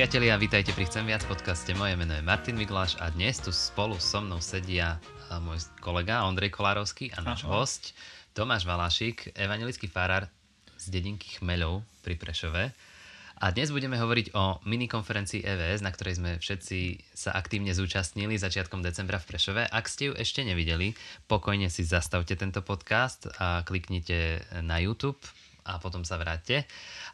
Priatelia, vítajte pri Chcem viac podcaste. Moje meno je Martin Migláš a dnes tu spolu so mnou sedia môj kolega Ondrej Kolárovský a náš Aha. host Tomáš Valášik, evangelický farár z dedinky Chmeľov pri Prešove. A dnes budeme hovoriť o minikonferencii EVS, na ktorej sme všetci sa aktívne zúčastnili začiatkom decembra v Prešove. Ak ste ju ešte nevideli, pokojne si zastavte tento podcast a kliknite na YouTube a potom sa vráťte.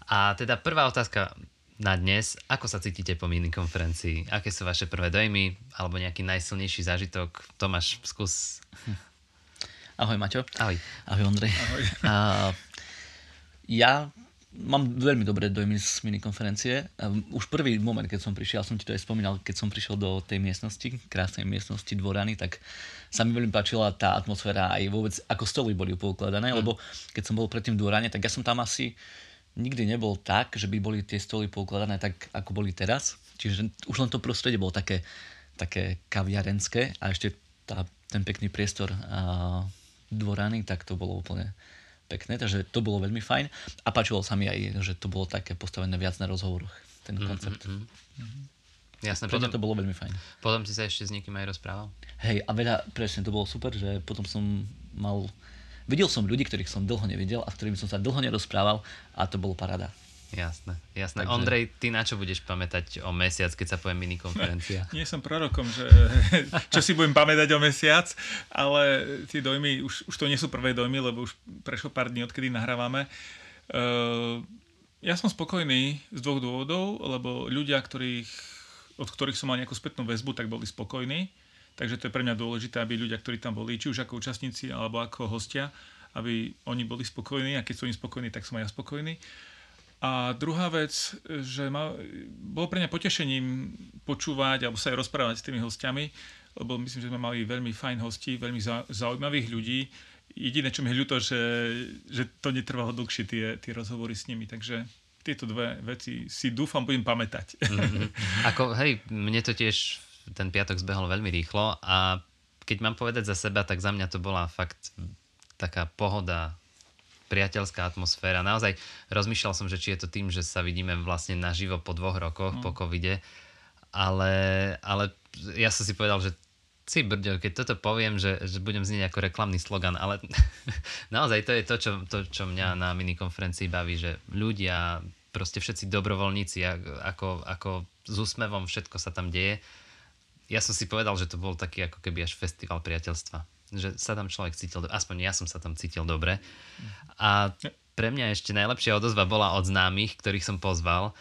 A teda prvá otázka na dnes. Ako sa cítite po minikonferencii? Aké sú vaše prvé dojmy? Alebo nejaký najsilnejší zážitok? Tomáš, skús. Ahoj, Maťo. Ahoj. Ahoj, Ondrej. Ahoj. Uh, ja mám veľmi dobré dojmy z minikonferencie. Už prvý moment, keď som prišiel, som ti to aj spomínal, keď som prišiel do tej miestnosti, krásnej miestnosti dvorany, tak sa mi veľmi páčila tá atmosféra aj vôbec, ako stoly boli poukladané, mm. lebo keď som bol predtým v dvorane, tak ja som tam asi nikdy nebol tak, že by boli tie stoly poukladané tak, ako boli teraz. Čiže už len to prostredie bolo také, také kaviarenské a ešte tá, ten pekný priestor a, dvorany, tak to bolo úplne pekné, takže to bolo veľmi fajn a páčilo sa mi aj, že to bolo také postavené viac na rozhovoroch, ten mhm, koncept. Mm-hmm. Mm-hmm. Jasné, potom, to bolo veľmi fajn. Potom si sa ešte s niekým aj rozprával? Hej, a veľa, presne, to bolo super, že potom som mal Videl som ľudí, ktorých som dlho nevidel a s ktorými som sa dlho nerozprával a to bolo parada. Jasné, jasné. Takže... Ondrej, ty na čo budeš pamätať o mesiac, keď sa povie minikonferencia? Nie som prorokom, že čo si budem pamätať o mesiac, ale tie dojmy, už, už to nie sú prvé dojmy, lebo už prešlo pár dní, odkedy nahrávame. Uh, ja som spokojný z dvoch dôvodov, lebo ľudia, ktorých, od ktorých som mal nejakú spätnú väzbu, tak boli spokojní Takže to je pre mňa dôležité, aby ľudia, ktorí tam boli, či už ako účastníci alebo ako hostia, aby oni boli spokojní a keď sú oni spokojní, tak som aj ja spokojný. A druhá vec, že ma, bolo pre mňa potešením počúvať alebo sa aj rozprávať s tými hostiami, lebo myslím, že sme mali veľmi fajn hosti, veľmi zaujímavých ľudí. Jediné, čo mi je ľúto, že, že to netrvalo dlhšie tie, tie rozhovory s nimi, takže tieto dve veci si dúfam budem pamätať. Mm-hmm. Ako, hej, mne to tiež ten piatok zbehol veľmi rýchlo a keď mám povedať za seba, tak za mňa to bola fakt taká pohoda, priateľská atmosféra. Naozaj rozmýšľal som, že či je to tým, že sa vidíme vlastne naživo po dvoch rokoch, mm. po covide, ale, ale ja som si povedal, že si brďo, keď toto poviem, že, že budem znieť ako reklamný slogan, ale naozaj to je to čo, to, čo mňa na minikonferencii baví, že ľudia, proste všetci dobrovoľníci, ako, ako s úsmevom všetko sa tam deje ja som si povedal, že to bol taký ako keby až festival priateľstva. Že sa tam človek cítil, aspoň ja som sa tam cítil dobre. A pre mňa ešte najlepšia odozva bola od známych, ktorých som pozval.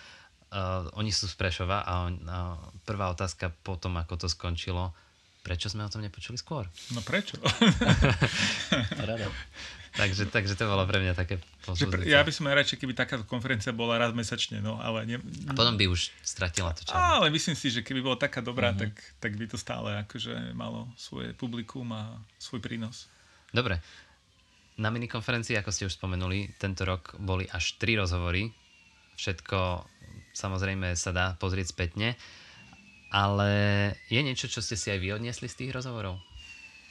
Uh, oni sú z Prešova a, on, uh, prvá otázka po tom, ako to skončilo, prečo sme o tom nepočuli skôr? No prečo? Rada. takže, takže to bolo pre mňa také pozbudzujúce. Ja by som radšej, keby takáto konferencia bola raz mesačne, no ale... Ne, a potom by už stratila to čas. Ale myslím si, že keby bola taká dobrá, uh-huh. tak, tak by to stále akože malo svoje publikum a svoj prínos. Dobre. Na minikonferencii, ako ste už spomenuli, tento rok boli až tri rozhovory. Všetko samozrejme sa dá pozrieť spätne. Ale je niečo, čo ste si aj vy odniesli z tých rozhovorov?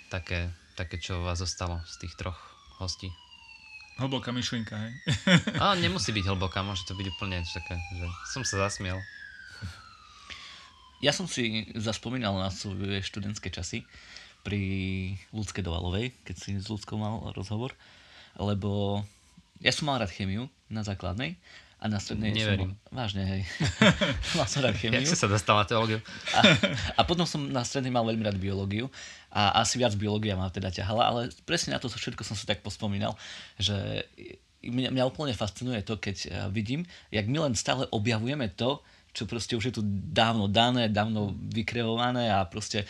Také, také čo vás zostalo z tých troch hostí? Hlboká myšlienka, hej? A nemusí byť hlboká, môže to byť úplne také, že som sa zasmiel. Ja som si zaspomínal na svoje študentské časy pri Ľudské Dovalovej, keď si s Ľudskou mal rozhovor, lebo ja som mal rád chemiu na základnej a na strednej Neverím. som... Vážne, hej. mal som rád chemiu. Jak si sa dostal na teológiu? A, a potom som na strednej mal veľmi rád biológiu a asi viac biológia ma teda ťahala, ale presne na to všetko som si tak pospomínal, že mňa, mňa úplne fascinuje to, keď eh, vidím, jak my len stále objavujeme to, čo proste už je tu dávno dané, dávno vykreované a proste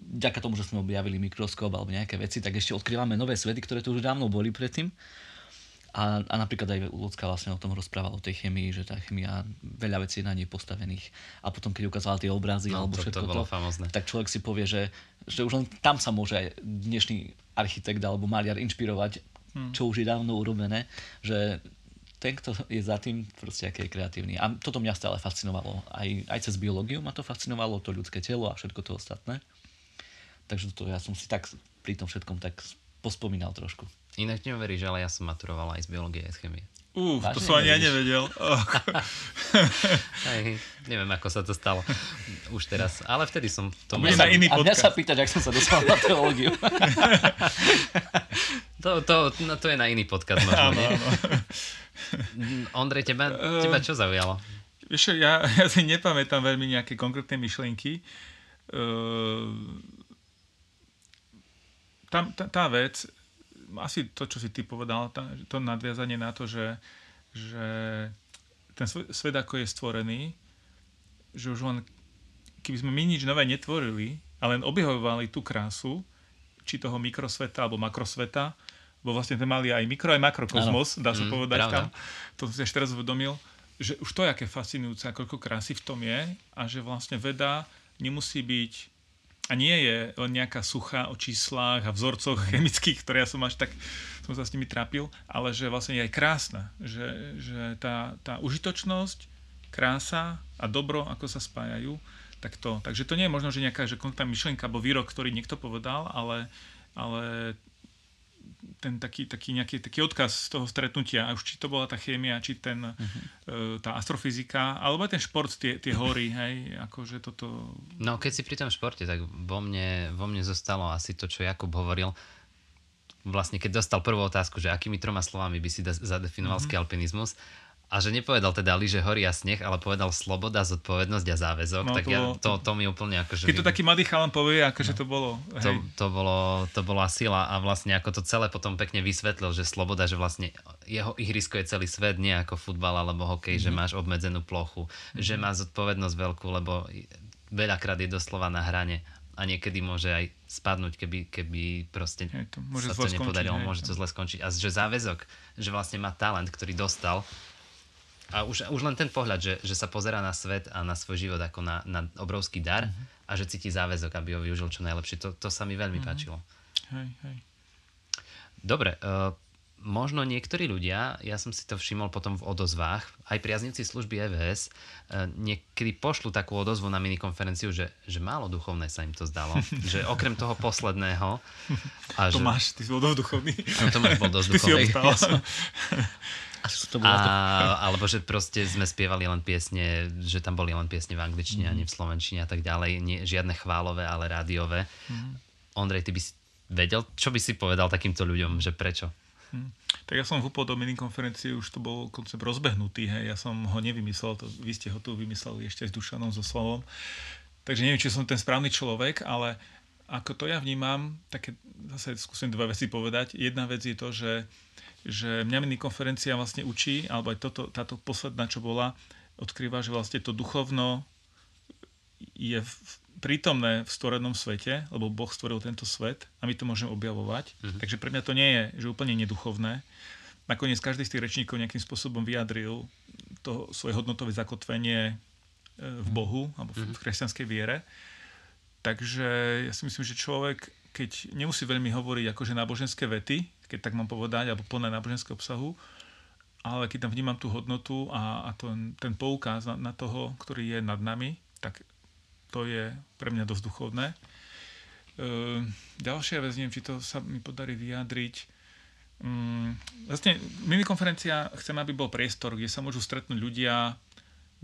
vďaka tomu, že sme objavili mikroskop alebo nejaké veci, tak ešte odkrývame nové svety, ktoré tu už dávno boli predtým. A, a napríklad aj ľudská vlastne o tom rozprávala, o tej chemii, že tá chemia, veľa vecí je na nej postavených. A potom, keď ukázala tie obrazy no, alebo to, všetko to, bolo to, tak človek si povie, že, že už len tam sa môže aj dnešný architekt alebo maliar inšpirovať, hmm. čo už je dávno urobené, že ten, kto je za tým, proste aký je kreatívny. A toto mňa stále fascinovalo. Aj, aj cez biológiu ma to fascinovalo, to ľudské telo a všetko to ostatné. Takže to ja som si tak pri tom všetkom tak pospomínal trošku. Inak neuveríš, ale ja som maturoval aj z biológie aj z chemie. Uf, to Vážne som ani ja neveríš? nevedel. Hej, neviem, ako sa to stalo už teraz, ale vtedy som to bude mal- na iný a mňa sa pýtať, ak som sa dostal na teológiu. To, to, no, to je na iný podcast možno, Áno, áno. Ondrej, teba, teba čo zaujalo? Vieš, ja, ja si nepamätám veľmi nejaké konkrétne myšlienky. Uh, tam, tá, tá vec, asi to, čo si ty povedal, to nadviazanie na to, že, že ten sve- svet ako je stvorený, že už len, keby sme my nič nové netvorili, a len objavovali tú krásu, či toho mikrosveta alebo makrosveta, bo vlastne sme mali aj mikro, aj makrokozmos, dá sa Mm, povedať pravda. tam. To som si až teraz uvedomil, že už to je aké fascinujúce, koľko krásy v tom je a že vlastne veda nemusí byť a nie je len nejaká suchá o číslach a vzorcoch chemických, ktoré ja som až tak som sa s nimi trápil, ale že vlastne je aj krásna. Že, že tá, tá užitočnosť, krása a dobro, ako sa spájajú, tak to. Takže to nie je možno, že nejaká že konkrétna myšlienka alebo výrok, ktorý niekto povedal, ale, ale ten taký, taký nejaký taký odkaz z toho stretnutia, už či to bola tá chémia, či ten, uh-huh. tá astrofyzika, alebo aj ten šport, tie, tie hory, hej, akože toto... No, keď si pri tom športe, tak vo mne, vo mne zostalo asi to, čo Jakub hovoril. Vlastne, keď dostal prvú otázku, že akými troma slovami by si da- zadefinoval mm-hmm. alpinizmus, a že nepovedal teda lyže, hory a sneh, ale povedal sloboda, zodpovednosť a záväzok, No, tak to ja, to, to mi úplne akože... Keď to taký mladý chalan povie, akože to bolo... to, Hej. to, bolo, to bola sila a vlastne ako to celé potom pekne vysvetlil, že sloboda, že vlastne jeho ihrisko je celý svet, nie ako futbal alebo hokej, mm-hmm. že máš obmedzenú plochu, mm-hmm. že má zodpovednosť veľkú, lebo veľakrát je doslova na hrane a niekedy môže aj spadnúť, keby, keby proste Hej, to môže sa to nepodarilo, hej, môže to- to zle skončiť. A že záväzok, že vlastne má talent, ktorý dostal a už, už len ten pohľad, že, že sa pozera na svet a na svoj život ako na, na obrovský dar Mhm. a že cíti záväzok, aby ho využil čo najlepšie, to, to sa mi veľmi páčilo. Hej, hej. Dobre, uh, možno niektorí ľudia, ja som si to všimol potom v odozvách, aj priaznivci služby EVS, uh, niekedy pošlu takú odozvu na minikonferenciu, že, že málo duchovné sa im to zdalo, že okrem toho posledného. A že, Tomáš, ty si bol dosť duchovný. No, Tomáš bol dosť Ty si duchovný. To A, to. alebo že proste sme spievali len piesne, že tam boli len piesne v angličtine mm. a nie v slovenčine a tak ďalej. Nie, žiadne chválové, ale rádiové. Mm. Ondrej, ty by si vedel, čo by si povedal takýmto ľuďom, že prečo? Tak ja som v do minikonferencii, už to bol koncept rozbehnutý, hej. ja som ho nevymyslel, to, vy ste ho tu vymysleli ešte s Dušanom, so Slavom. Takže neviem, či som ten správny človek, ale ako to ja vnímam, také zase skúsim dve veci povedať. Jedna vec je to, že, že mňa minikonferencia vlastne učí, alebo aj toto, táto posledná, čo bola, odkrýva, že vlastne to duchovno je v, prítomné v stvorenom svete, lebo Boh stvoril tento svet a my to môžeme objavovať. Mm-hmm. Takže pre mňa to nie je že úplne neduchovné. Nakoniec každý z tých rečníkov nejakým spôsobom vyjadril to svoje hodnotové zakotvenie e, v Bohu alebo v v kresťanskej viere. Takže ja si myslím, že človek, keď nemusí veľmi hovoriť akože náboženské vety, keď tak mám povedať, alebo plné náboženské obsahu, ale keď tam vnímam tú hodnotu a, a ten, ten poukaz na, na toho, ktorý je nad nami, tak to je pre mňa dosť duchovné. E, ďalšia vec, neviem, či to sa mi podarí vyjadriť. Mm, vlastne minikonferencia chcem, aby bol priestor, kde sa môžu stretnúť ľudia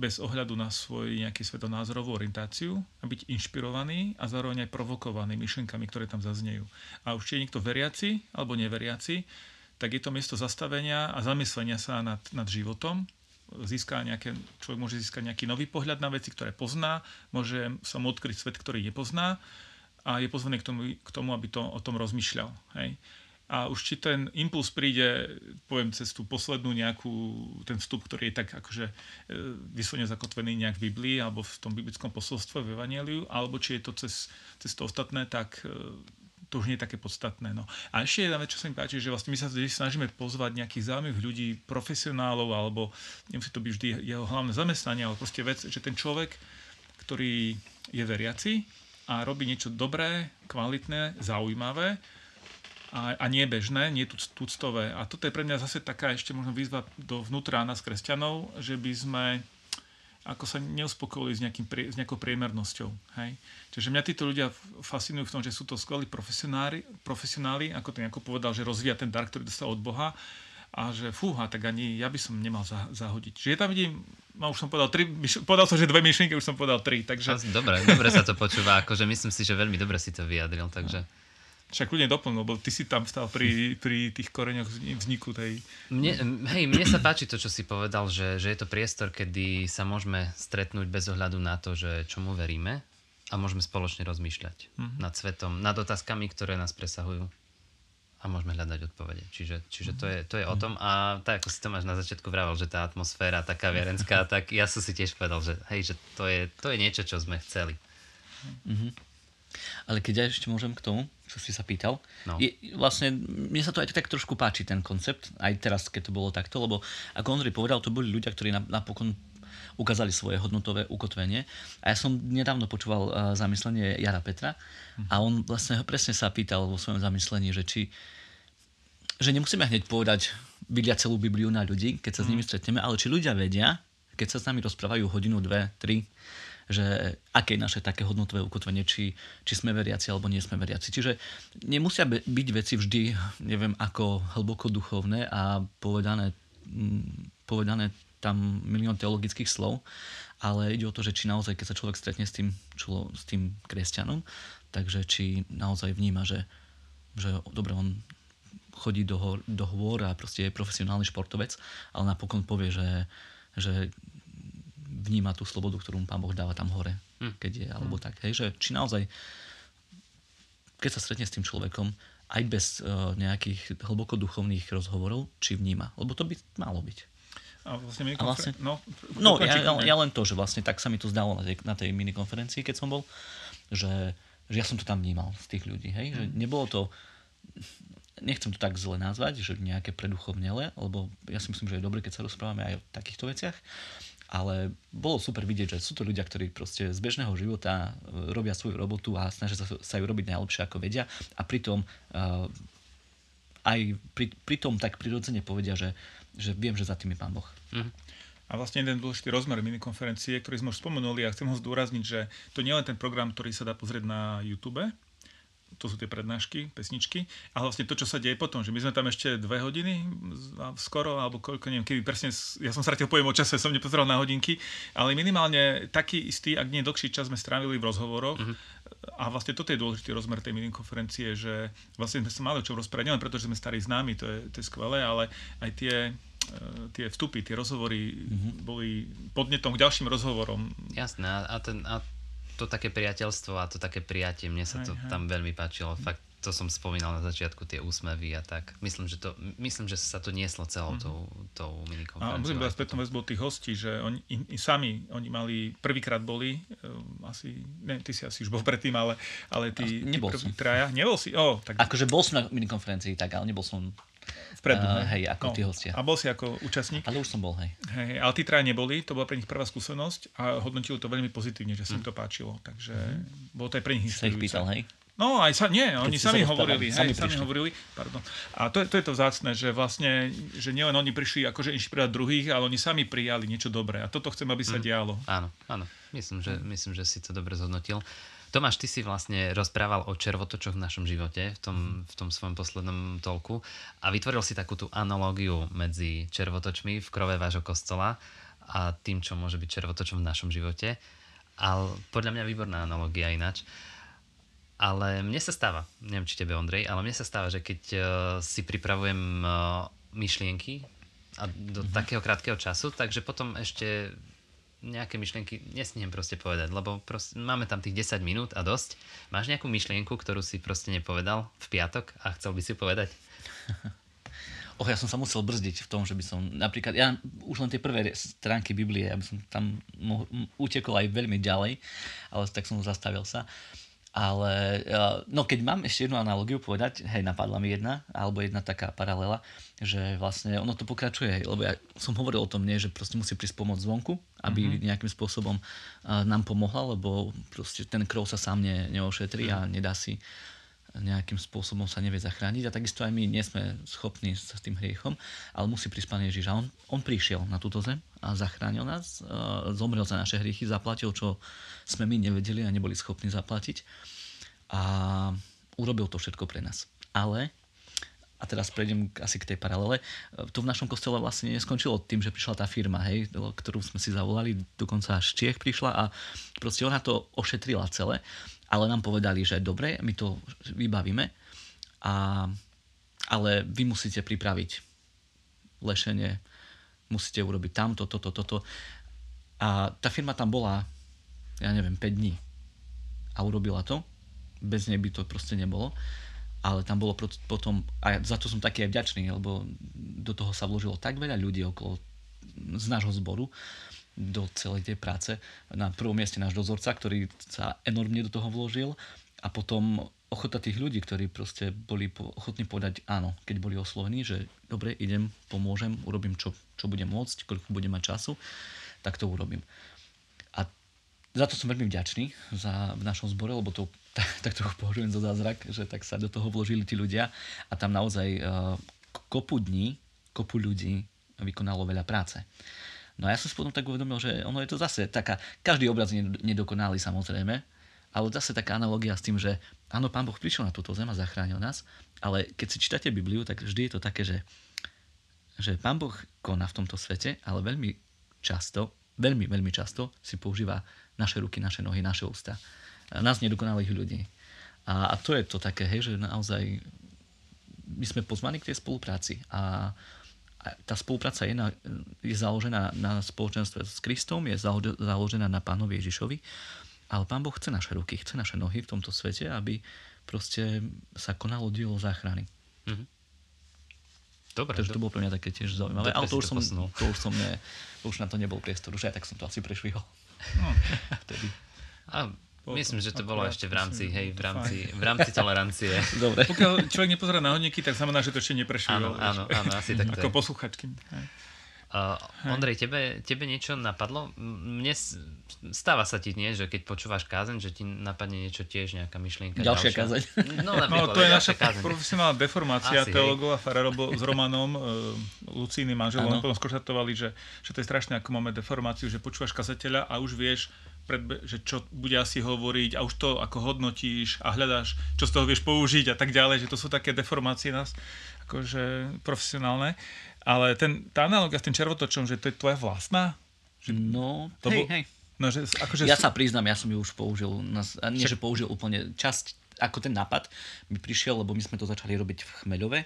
bez ohľadu na svoj nejaký svetonázorovú orientáciu a byť inšpirovaní a zároveň aj provokovaní myšlenkami, ktoré tam zaznejú. A už či je niekto veriaci alebo neveriaci, tak je to miesto zastavenia a zamyslenia sa nad, nad životom, získa nejaké, človek môže získať nejaký nový pohľad na veci, ktoré pozná, môže sa mu odkryť svet, ktorý nepozná a je pozvaný k tomu, k tomu aby to o tom rozmýšľal. Hej. A už či ten impuls príde, poviem, cez tú poslednú nejakú, ten vstup, ktorý je tak akože e, vyslovene zakotvený nejak v Biblii alebo v tom biblickom posolstve, v Evangeliu, alebo či je to cez, cez to ostatné, tak e, to už nie je také podstatné. No. A ešte jedna vec, čo sa mi páči, že vlastne my sa snažíme pozvať nejakých zaujímavých ľudí, profesionálov, alebo nemusí to byť vždy jeho hlavné zamestnanie, ale proste vec, že ten človek, ktorý je veriaci a robí niečo dobré, kvalitné, zaujímavé, a, a nie bežné, nie tuc, tuctové. A toto je pre mňa zase taká ešte možno výzva do vnútra nás kresťanov, že by sme ako sa neuspokojili s, nejakým, s nejakou priemernosťou. Hej? Čiže mňa títo ľudia fascinujú v tom, že sú to skvelí profesionáli, profesionáli ako ten ako povedal, že rozvíja ten dar, ktorý dostal od Boha a že fúha, tak ani ja by som nemal zahodiť. Čiže ja tam vidím, no už som povedal tri, povedal som, že dve myšlienky, už som povedal tri, takže... Dobre, dobre sa to počúva, akože myslím si, že veľmi dobre si to vyjadril, takže... Však ľudia doplnil, lebo ty si tam stal pri, pri tých koreňoch vzniku tej... Mne, hej, mne sa páči to, čo si povedal, že, že je to priestor, kedy sa môžeme stretnúť bez ohľadu na to, že čomu veríme a môžeme spoločne rozmýšľať mm-hmm. nad svetom, nad otázkami, ktoré nás presahujú a môžeme hľadať odpovede. Čiže, čiže to, je, to je o tom. A tak, ako si to máš na začiatku vravel, že tá atmosféra taká vierenská, tak ja som si tiež povedal, že hej, že to je, to je niečo, čo sme chceli. Mm-hmm. Ale keď ja ešte môžem k tomu, čo si sa pýtal, no. je, vlastne mne sa to aj tak trošku páči ten koncept, aj teraz, keď to bolo takto, lebo ako Ondrej povedal, to boli ľudia, ktorí napokon ukázali svoje hodnotové ukotvenie. A ja som nedávno počúval uh, zamyslenie Jara Petra uh-huh. a on vlastne presne sa pýtal vo svojom zamyslení, že či že nemusíme hneď povedať, bylia celú Bibliu na ľudí, keď sa s nimi stretneme, ale či ľudia vedia, keď sa s nami rozprávajú hodinu, dve, tri, že aké je naše také hodnotové ukotvenie, či, či sme veriaci alebo nie sme veriaci. Čiže nemusia byť veci vždy, neviem, ako hlboko duchovné a povedané, mm, povedané tam milión teologických slov, ale ide o to, že či naozaj, keď sa človek stretne s tým, člo, s tým kresťanom, takže či naozaj vníma, že, že dobre, on chodí do, hor, do hôr a proste je profesionálny športovec, ale napokon povie, že, že vníma tú slobodu, ktorú mu Pán Boh dáva tam hore, hm. keď je, alebo hm. tak. Hej, že či naozaj, keď sa stretne s tým človekom, aj bez uh, nejakých hlboko duchovných rozhovorov, či vníma. Lebo to by malo byť. A vlastne, a vlastne no, no ja, ja, len to, že vlastne tak sa mi to zdalo na tej, na tej minikonferencii, keď som bol, že, že ja som to tam vnímal z tých ľudí. Hej? Že hm. nebolo to, nechcem to tak zle nazvať, že nejaké preduchovnele, lebo ja si myslím, že je dobre, keď sa rozprávame aj o takýchto veciach, ale bolo super vidieť, že sú to ľudia, ktorí proste z bežného života e, robia svoju robotu a snažia sa, sa ju robiť najlepšie ako vedia a pritom uh, aj pri, pritom tak prirodzene povedia, že, že viem, že za tým je Pán Boh. Mm. A vlastne jeden dôležitý rozmer minikonferencie, ktorý sme už spomenuli a chcem ho zdôrazniť, že to nie je len ten program, ktorý sa dá pozrieť na YouTube, to sú tie prednášky, pesničky. A vlastne to, čo sa deje potom, že my sme tam ešte dve hodiny skoro, alebo koľko, neviem, kedy presne, ja som stratil pojem o čase, som nepozeral na hodinky, ale minimálne taký istý, ak nie dlhší čas sme strávili v rozhovoroch. Mm-hmm. A vlastne toto je dôležitý rozmer tej minikonferencie, že vlastne sme sa mali o čom rozprávať, nielen preto, že sme starí známi, to je, to je skvelé, ale aj tie e, tie vstupy, tie rozhovory mm-hmm. boli podnetom k ďalším rozhovorom. Jasné, a, ten, a to také priateľstvo a to také prijatie, mne sa to tam veľmi páčilo. Fakt, to som spomínal na začiatku, tie úsmevy a tak. Myslím, že, to, myslím, že sa to nieslo celou mm-hmm. tou, tou minikonferenciou. A musím povedať spätnú väzbu tých hostí, že oni in, in, sami, oni mali, prvýkrát boli, um, asi, ne, ty si asi už bol predtým, ale, ale tí, tí prví traja, nebol si? Oh, tak... Akože bol som na minikonferencii, tak, ale nebol som Vpredu, uh, hej, ako no. tí hostia. A bol si ako účastník? Ale už som bol, hej. hej. Ale tí traja neboli, to bola pre nich prvá skúsenosť a hodnotili to veľmi pozitívne, že sa im mm. to páčilo. Takže mm. bolo to aj pre nich Sa ich pýtal, hej? No, aj sa, nie, Keď oni sami hovorili, hej, sami, sami hovorili, pardon. A to, to je to vzácne, že vlastne, že nielen oni prišli akože inšpirovať druhých, ale oni sami prijali niečo dobré. A toto chcem, aby sa mm. dialo. Áno, áno. Myslím, že, myslím, že si to dobre zhodnotil. Tomáš, ty si vlastne rozprával o červotočoch v našom živote v tom, v tom svojom poslednom tolku a vytvoril si takú tú analógiu medzi červotočmi v krove vášho kostola a tým, čo môže byť červotočom v našom živote. Ale podľa mňa výborná analogia ináč. Ale mne sa stáva, neviem či tebe Ondrej, ale mne sa stáva, že keď uh, si pripravujem uh, myšlienky a do mm-hmm. takého krátkeho času, takže potom ešte nejaké myšlienky nesmiem proste povedať, lebo proste, máme tam tých 10 minút a dosť. Máš nejakú myšlienku, ktorú si proste nepovedal v piatok a chcel by si povedať? Och, ja som sa musel brzdiť v tom, že by som, napríklad, ja už len tie prvé stránky Biblie, ja by som tam mohol, utekol aj veľmi ďalej, ale tak som zastavil sa. Ale no keď mám ešte jednu analogiu povedať, hej, napadla mi jedna, alebo jedna taká paralela, že vlastne ono to pokračuje, lebo ja som hovoril o tom, nie, že proste musí prísť pomoc zvonku, aby mm-hmm. nejakým spôsobom nám pomohla, lebo proste ten krov sa sám ne, neošetrí mm-hmm. a nedá si nejakým spôsobom sa nevie zachrániť a takisto aj my nie sme schopní s tým hriechom, ale musí prísť Pán Ježiš. A on, on prišiel na túto zem a zachránil nás, zomrel za naše hriechy, zaplatil, čo sme my nevedeli a neboli schopní zaplatiť a urobil to všetko pre nás. Ale a teraz prejdem asi k tej paralele. To v našom kostele vlastne neskončilo tým, že prišla tá firma, hej, ktorú sme si zavolali, dokonca až Čiech prišla a proste ona to ošetrila celé ale nám povedali, že dobre, my to vybavíme, a, ale vy musíte pripraviť lešenie, musíte urobiť tamto, toto, toto. A tá firma tam bola, ja neviem, 5 dní a urobila to. Bez nej by to proste nebolo. Ale tam bolo potom, a za to som taký aj vďačný, lebo do toho sa vložilo tak veľa ľudí okolo z nášho zboru, do celej tej práce. Na prvom mieste náš dozorca, ktorý sa enormne do toho vložil a potom ochota tých ľudí, ktorí proste boli ochotní povedať áno, keď boli oslovení, že dobre, idem, pomôžem, urobím čo, čo budem môcť, koľko budem mať času, tak to urobím. A za to som veľmi vďačný za, v našom zbore, lebo to tak, tak trochu považujem za zázrak, že tak sa do toho vložili tí ľudia a tam naozaj uh, kopu dní, kopu ľudí vykonalo veľa práce. No a ja som si potom tak uvedomil, že ono je to zase taká, každý obraz je nedokonalý samozrejme, ale zase taká analogia s tým, že áno, Pán Boh prišiel na túto zem a zachránil nás, ale keď si čítate Bibliu, tak vždy je to také, že, že Pán Boh koná v tomto svete, ale veľmi často, veľmi, veľmi často si používa naše ruky, naše nohy, naše ústa. Nás nedokonalých ľudí. A, a to je to také, hej, že naozaj my sme pozvaní k tej spolupráci a tá spolupráca je, na, je založená na spoločenstve s Kristom, je založená na pánovi Ježišovi, ale pán Boh chce naše ruky, chce naše nohy v tomto svete, aby proste sa konalo dielo záchrany. Mm-hmm. Dobre. Takže to bolo pre mňa také tiež zaujímavé, ale to už, som, to už som ne, to už na to nebol priestor, už aj tak som to asi prešvihol. No. Vtedy. A Myslím, že to bolo ešte v rámci, hej, v rámci, v rámci tolerancie. Dobre. Pokiaľ človek nepozerá na hodníky, tak znamená, že to ešte neprešlo. Áno, áno, áno, asi tak Ako posluchačky. Uh, Ondrej, tebe, tebe niečo napadlo? Mne stáva sa ti, nie, že keď počúvaš kázeň, že ti napadne niečo tiež, nejaká myšlienka. Ďalšia, ďalšia. kázeň. No, no to je naša kázeň. profesionálna deformácia Asi, teologov a farárov s Romanom, uh, Lucínnym manželom, potom skonštatovali, že, že to je strašné, ako máme deformáciu, že počúvaš kazateľa a už vieš, predbe- že čo bude asi hovoriť a už to ako hodnotíš a hľadáš, čo z toho vieš použiť a tak ďalej, že to sú také deformácie nás akože profesionálne. Ale ten, tá analogia s tým červotočom, že to je tvoja vlastná? Že no, to hej, bo... hej. No, že, akože ja sú... sa priznám, ja som ju už použil, nie že použil úplne časť, ako ten nápad mi prišiel, lebo my sme to začali robiť v Chmeľove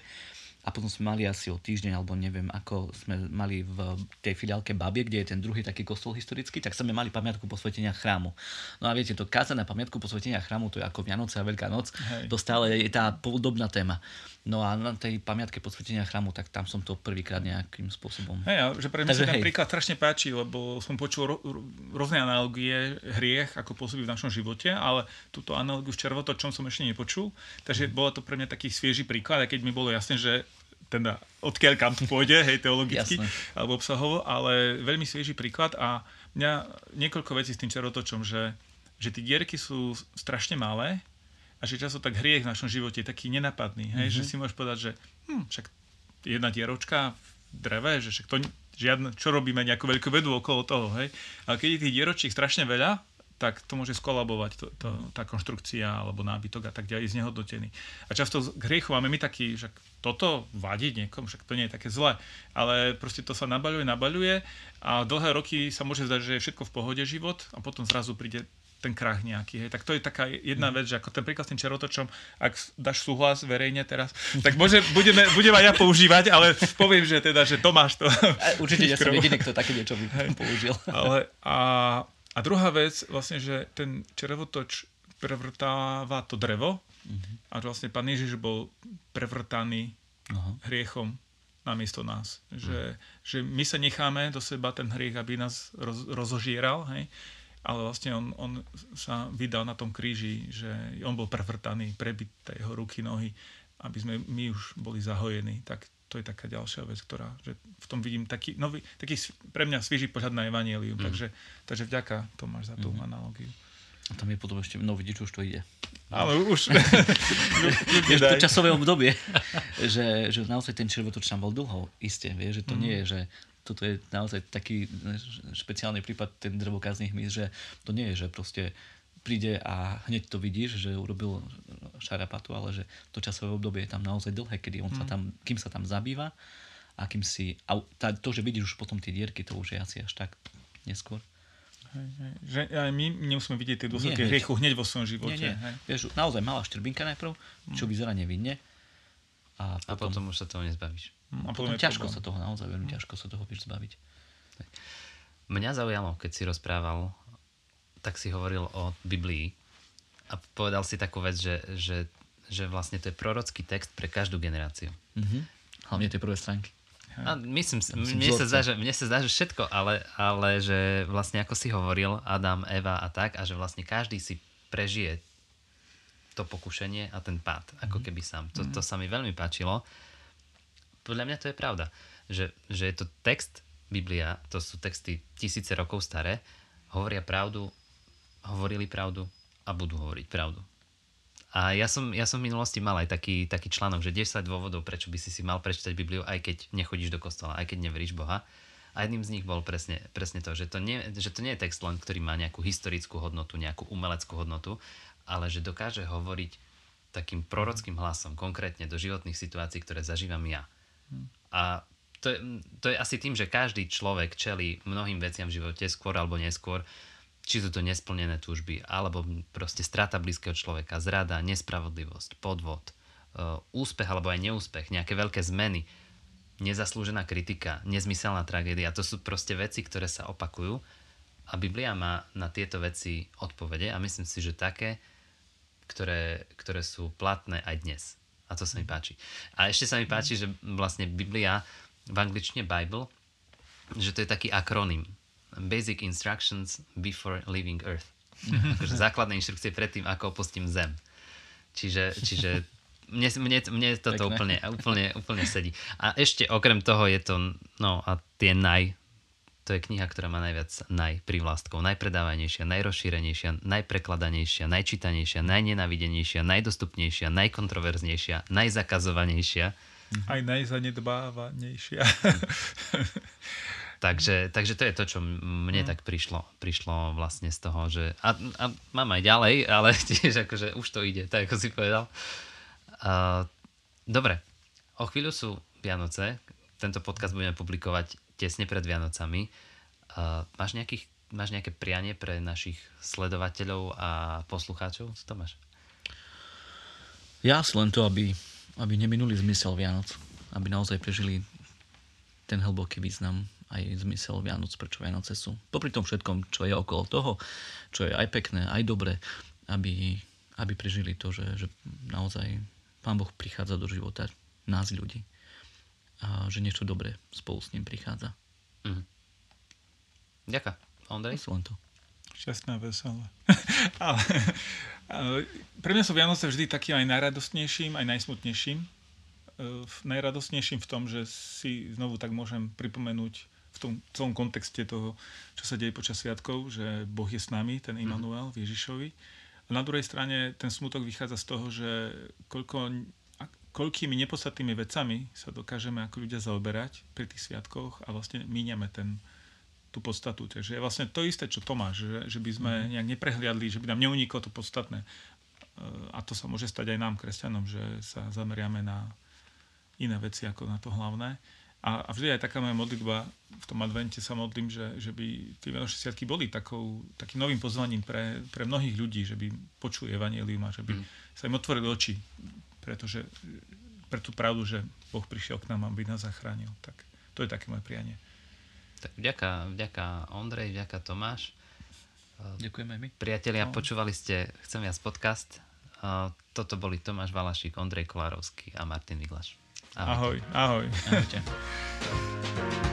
a potom sme mali asi o týždeň, alebo neviem, ako sme mali v tej filiálke Babie, kde je ten druhý taký kostol historický, tak sme mali pamiatku posvetenia chrámu. No a viete, to kázané pamiatku posvetenia chrámu, to je ako Vianoce a Veľká noc, Hej. to stále je tá podobná téma. No a na tej pamiatke posvetenia chrámu, tak tam som to prvýkrát nejakým spôsobom. Hej, že pre mňa sa ten hej. príklad strašne páči, lebo som počul ro- rôzne analogie hriech, ako pôsobí v našom živote, ale túto analogiu s červotočom som ešte nepočul, takže bolo to pre mňa taký svieži príklad, aj keď mi bolo jasné, že teda odkiaľ kam to pôjde, hej, teologicky alebo obsahovo, ale veľmi svieži príklad a mňa niekoľko vecí s tým čarotočom, že, že tie dierky sú strašne malé a že často tak hriech v našom živote je taký nenapadný, hej, mm-hmm. že mhm. si môžeš povedať, že hm, však jedna dieročka v dreve, že však to žiadne, čo robíme nejakú veľkú vedu okolo toho, hej. Ale keď je tých dieročiek strašne veľa, tak to môže skolabovať to, to, tá konštrukcia alebo nábytok a tak ďalej, znehodnotený. A často k hriechu máme my taký, že toto vadí niekomu, však to nie je také zlé, ale proste to sa nabaľuje, nabaľuje a dlhé roky sa môže zdať, že je všetko v pohode život a potom zrazu príde ten krach nejaký. Hej. Tak to je taká jedna mhm. vec, že ako ten príklad s tým čerotočom, ak dáš súhlas verejne teraz, tak môže, budeme, budem aj ja používať, ale poviem, že teda, že Tomáš to... Určite ja som jediný, kto také niečo by použil. Ale, a a druhá vec, vlastne, že ten červotoč prevrtáva to drevo uh-huh. a vlastne pán Ježiš bol prevrtaný uh-huh. hriechom namiesto nás. Že, uh-huh. že my sa necháme do seba ten hriech, aby nás roz, rozožieral, hej? Ale vlastne on, on sa vydal na tom kríži, že on bol prevrtaný, prebité jeho ruky, nohy, aby sme my už boli zahojení. Tak to je taká ďalšia vec, ktorá, že v tom vidím taký, nový, taký pre mňa svieži pohľad na Evangelium, mm. takže, takže vďaka Tomáš za tú mm. analogiu. A tam je potom ešte, no vidíš, už to ide. Áno, už. je to časové obdobie, že, že naozaj ten červotoč tam bol dlho, isté, vie, že to mm. nie je, že toto je naozaj taký špeciálny prípad, ten drevokázny hmyz, že to nie je, že proste príde a hneď to vidíš, že urobil šarapatu, ale že to časové obdobie je tam naozaj dlhé, kedy on mm. sa tam, kým sa tam zabýva a kým si, a to, že vidíš už potom tie dierky, to už je asi až tak neskôr. Hej, hej. Že aj my nemusíme vidieť tie dôsledky hriechu hneď vo svojom živote. Nie, nie. Hej. Vieš, naozaj malá štrbinka najprv, čo mm. vyzerá nevinne. A potom, a potom už sa toho nezbavíš. Mm, a potom, potom ťažko problém. sa toho, naozaj veľmi ťažko sa toho vieš zbaviť. Mňa zaujalo, keď si rozprával, tak si hovoril o Biblii a povedal si takú vec, že, že, že vlastne to je prorocký text pre každú generáciu. Mm-hmm. Hlavne tie prvé stránky. A myslím, mne, sa zdá, že, mne sa zdá, že všetko, ale, ale že vlastne ako si hovoril Adam, Eva a tak a že vlastne každý si prežije to pokušenie a ten pád, ako mhm. keby sám. To, to sa mi veľmi páčilo. Podľa mňa to je pravda, že, že je to text, Biblia, to sú texty tisíce rokov staré, hovoria pravdu, hovorili pravdu a budú hovoriť pravdu. A ja som, ja som v minulosti mal aj taký, taký článok, že 10 dôvodov, prečo by si si mal prečítať Bibliu, aj keď nechodíš do kostola, aj keď neveríš Boha. A jedným z nich bol presne, presne to, že to, nie, že to nie je text len, ktorý má nejakú historickú hodnotu, nejakú umeleckú hodnotu, ale že dokáže hovoriť takým prorockým hlasom, konkrétne do životných situácií, ktoré zažívam ja. A to je, to je asi tým, že každý človek čelí mnohým veciam v živote, skôr alebo neskôr, či sú to nesplnené túžby, alebo proste strata blízkeho človeka, zrada, nespravodlivosť, podvod, e, úspech alebo aj neúspech, nejaké veľké zmeny, nezaslúžená kritika, nezmyselná tragédia. To sú proste veci, ktoré sa opakujú a Biblia má na tieto veci odpovede a myslím si, že také, ktoré, ktoré sú platné aj dnes. A to sa mi páči. A ešte sa mi páči, že vlastne Biblia v angličtine Bible, že to je taký akronym Basic Instructions Before Leaving Earth. akože základné inštrukcie predtým, ako opustím Zem. Čiže, čiže mne, mne, mne toto úplne, úplne, úplne sedí. A ešte okrem toho je to, no a tie naj, to je kniha, ktorá má najviac naj privlastkov, najpredávanejšia, najrozšírenejšia, najprekladanejšia, najčítanejšia, najnenavidenejšia, najdostupnejšia, najkontroverznejšia, najzakazovanejšia. Aj najzanedbávanejšia. Takže, takže to je to, čo mne mm. tak prišlo, prišlo vlastne z toho, že a, a mám aj ďalej, ale tiež akože už to ide, tak ako si povedal. Uh, dobre, o chvíľu sú Vianoce, tento podcast budeme publikovať tesne pred Vianocami. Uh, máš, nejakých, máš nejaké prianie pre našich sledovateľov a poslucháčov, Tomáš? Ja si len to, aby, aby neminuli zmysel Vianoc, aby naozaj prežili ten hlboký význam aj zmysel Vianoc, prečo Vianoce sú. Popri tom všetkom, čo je okolo toho, čo je aj pekné, aj dobré, aby, aby prežili to, že, že naozaj Pán Boh prichádza do života nás ľudí a že niečo dobré spolu s ním prichádza. Mm. Ďakujem. Ondrej? Len to. Šťastné a veselé. ale, ale pre mňa sú Vianoce vždy takým aj najradostnejším, aj najsmutnejším. E, najradostnejším v tom, že si znovu tak môžem pripomenúť v tom celom kontexte toho, čo sa deje počas sviatkov, že Boh je s nami, ten Immanuel v Ježišovi. A na druhej strane ten smutok vychádza z toho, že koľko, koľkými nepodstatnými vecami sa dokážeme ako ľudia zaoberať pri tých sviatkoch a vlastne míňame ten, tú podstatu. Takže je vlastne to isté, čo Tomáš, že, že by sme mhm. nejak neprehliadli, že by nám neuniklo to podstatné. E, a to sa môže stať aj nám, kresťanom, že sa zameriame na iné veci ako na to hlavné. A, a vždy aj taká moja modlitba v tom advente sa modlím, že, že by tie Vianočné sviatky boli takou, takým novým pozvaním pre, pre mnohých ľudí, že by počuli evanelium a že by mm. sa im otvorili oči, pretože pre tú pravdu, že Boh prišiel k nám, aby nás zachránil. Tak to je také moje prianie. Tak vďaka, vďaka Ondrej, vďaka Tomáš. Ďakujeme my. Priatelia, no. počúvali ste Chcem viac podcast. Toto boli Tomáš Valašík, Ondrej Kolárovský a Martin Viglaš. Ahoj, ahoj. ahoj. ahoj.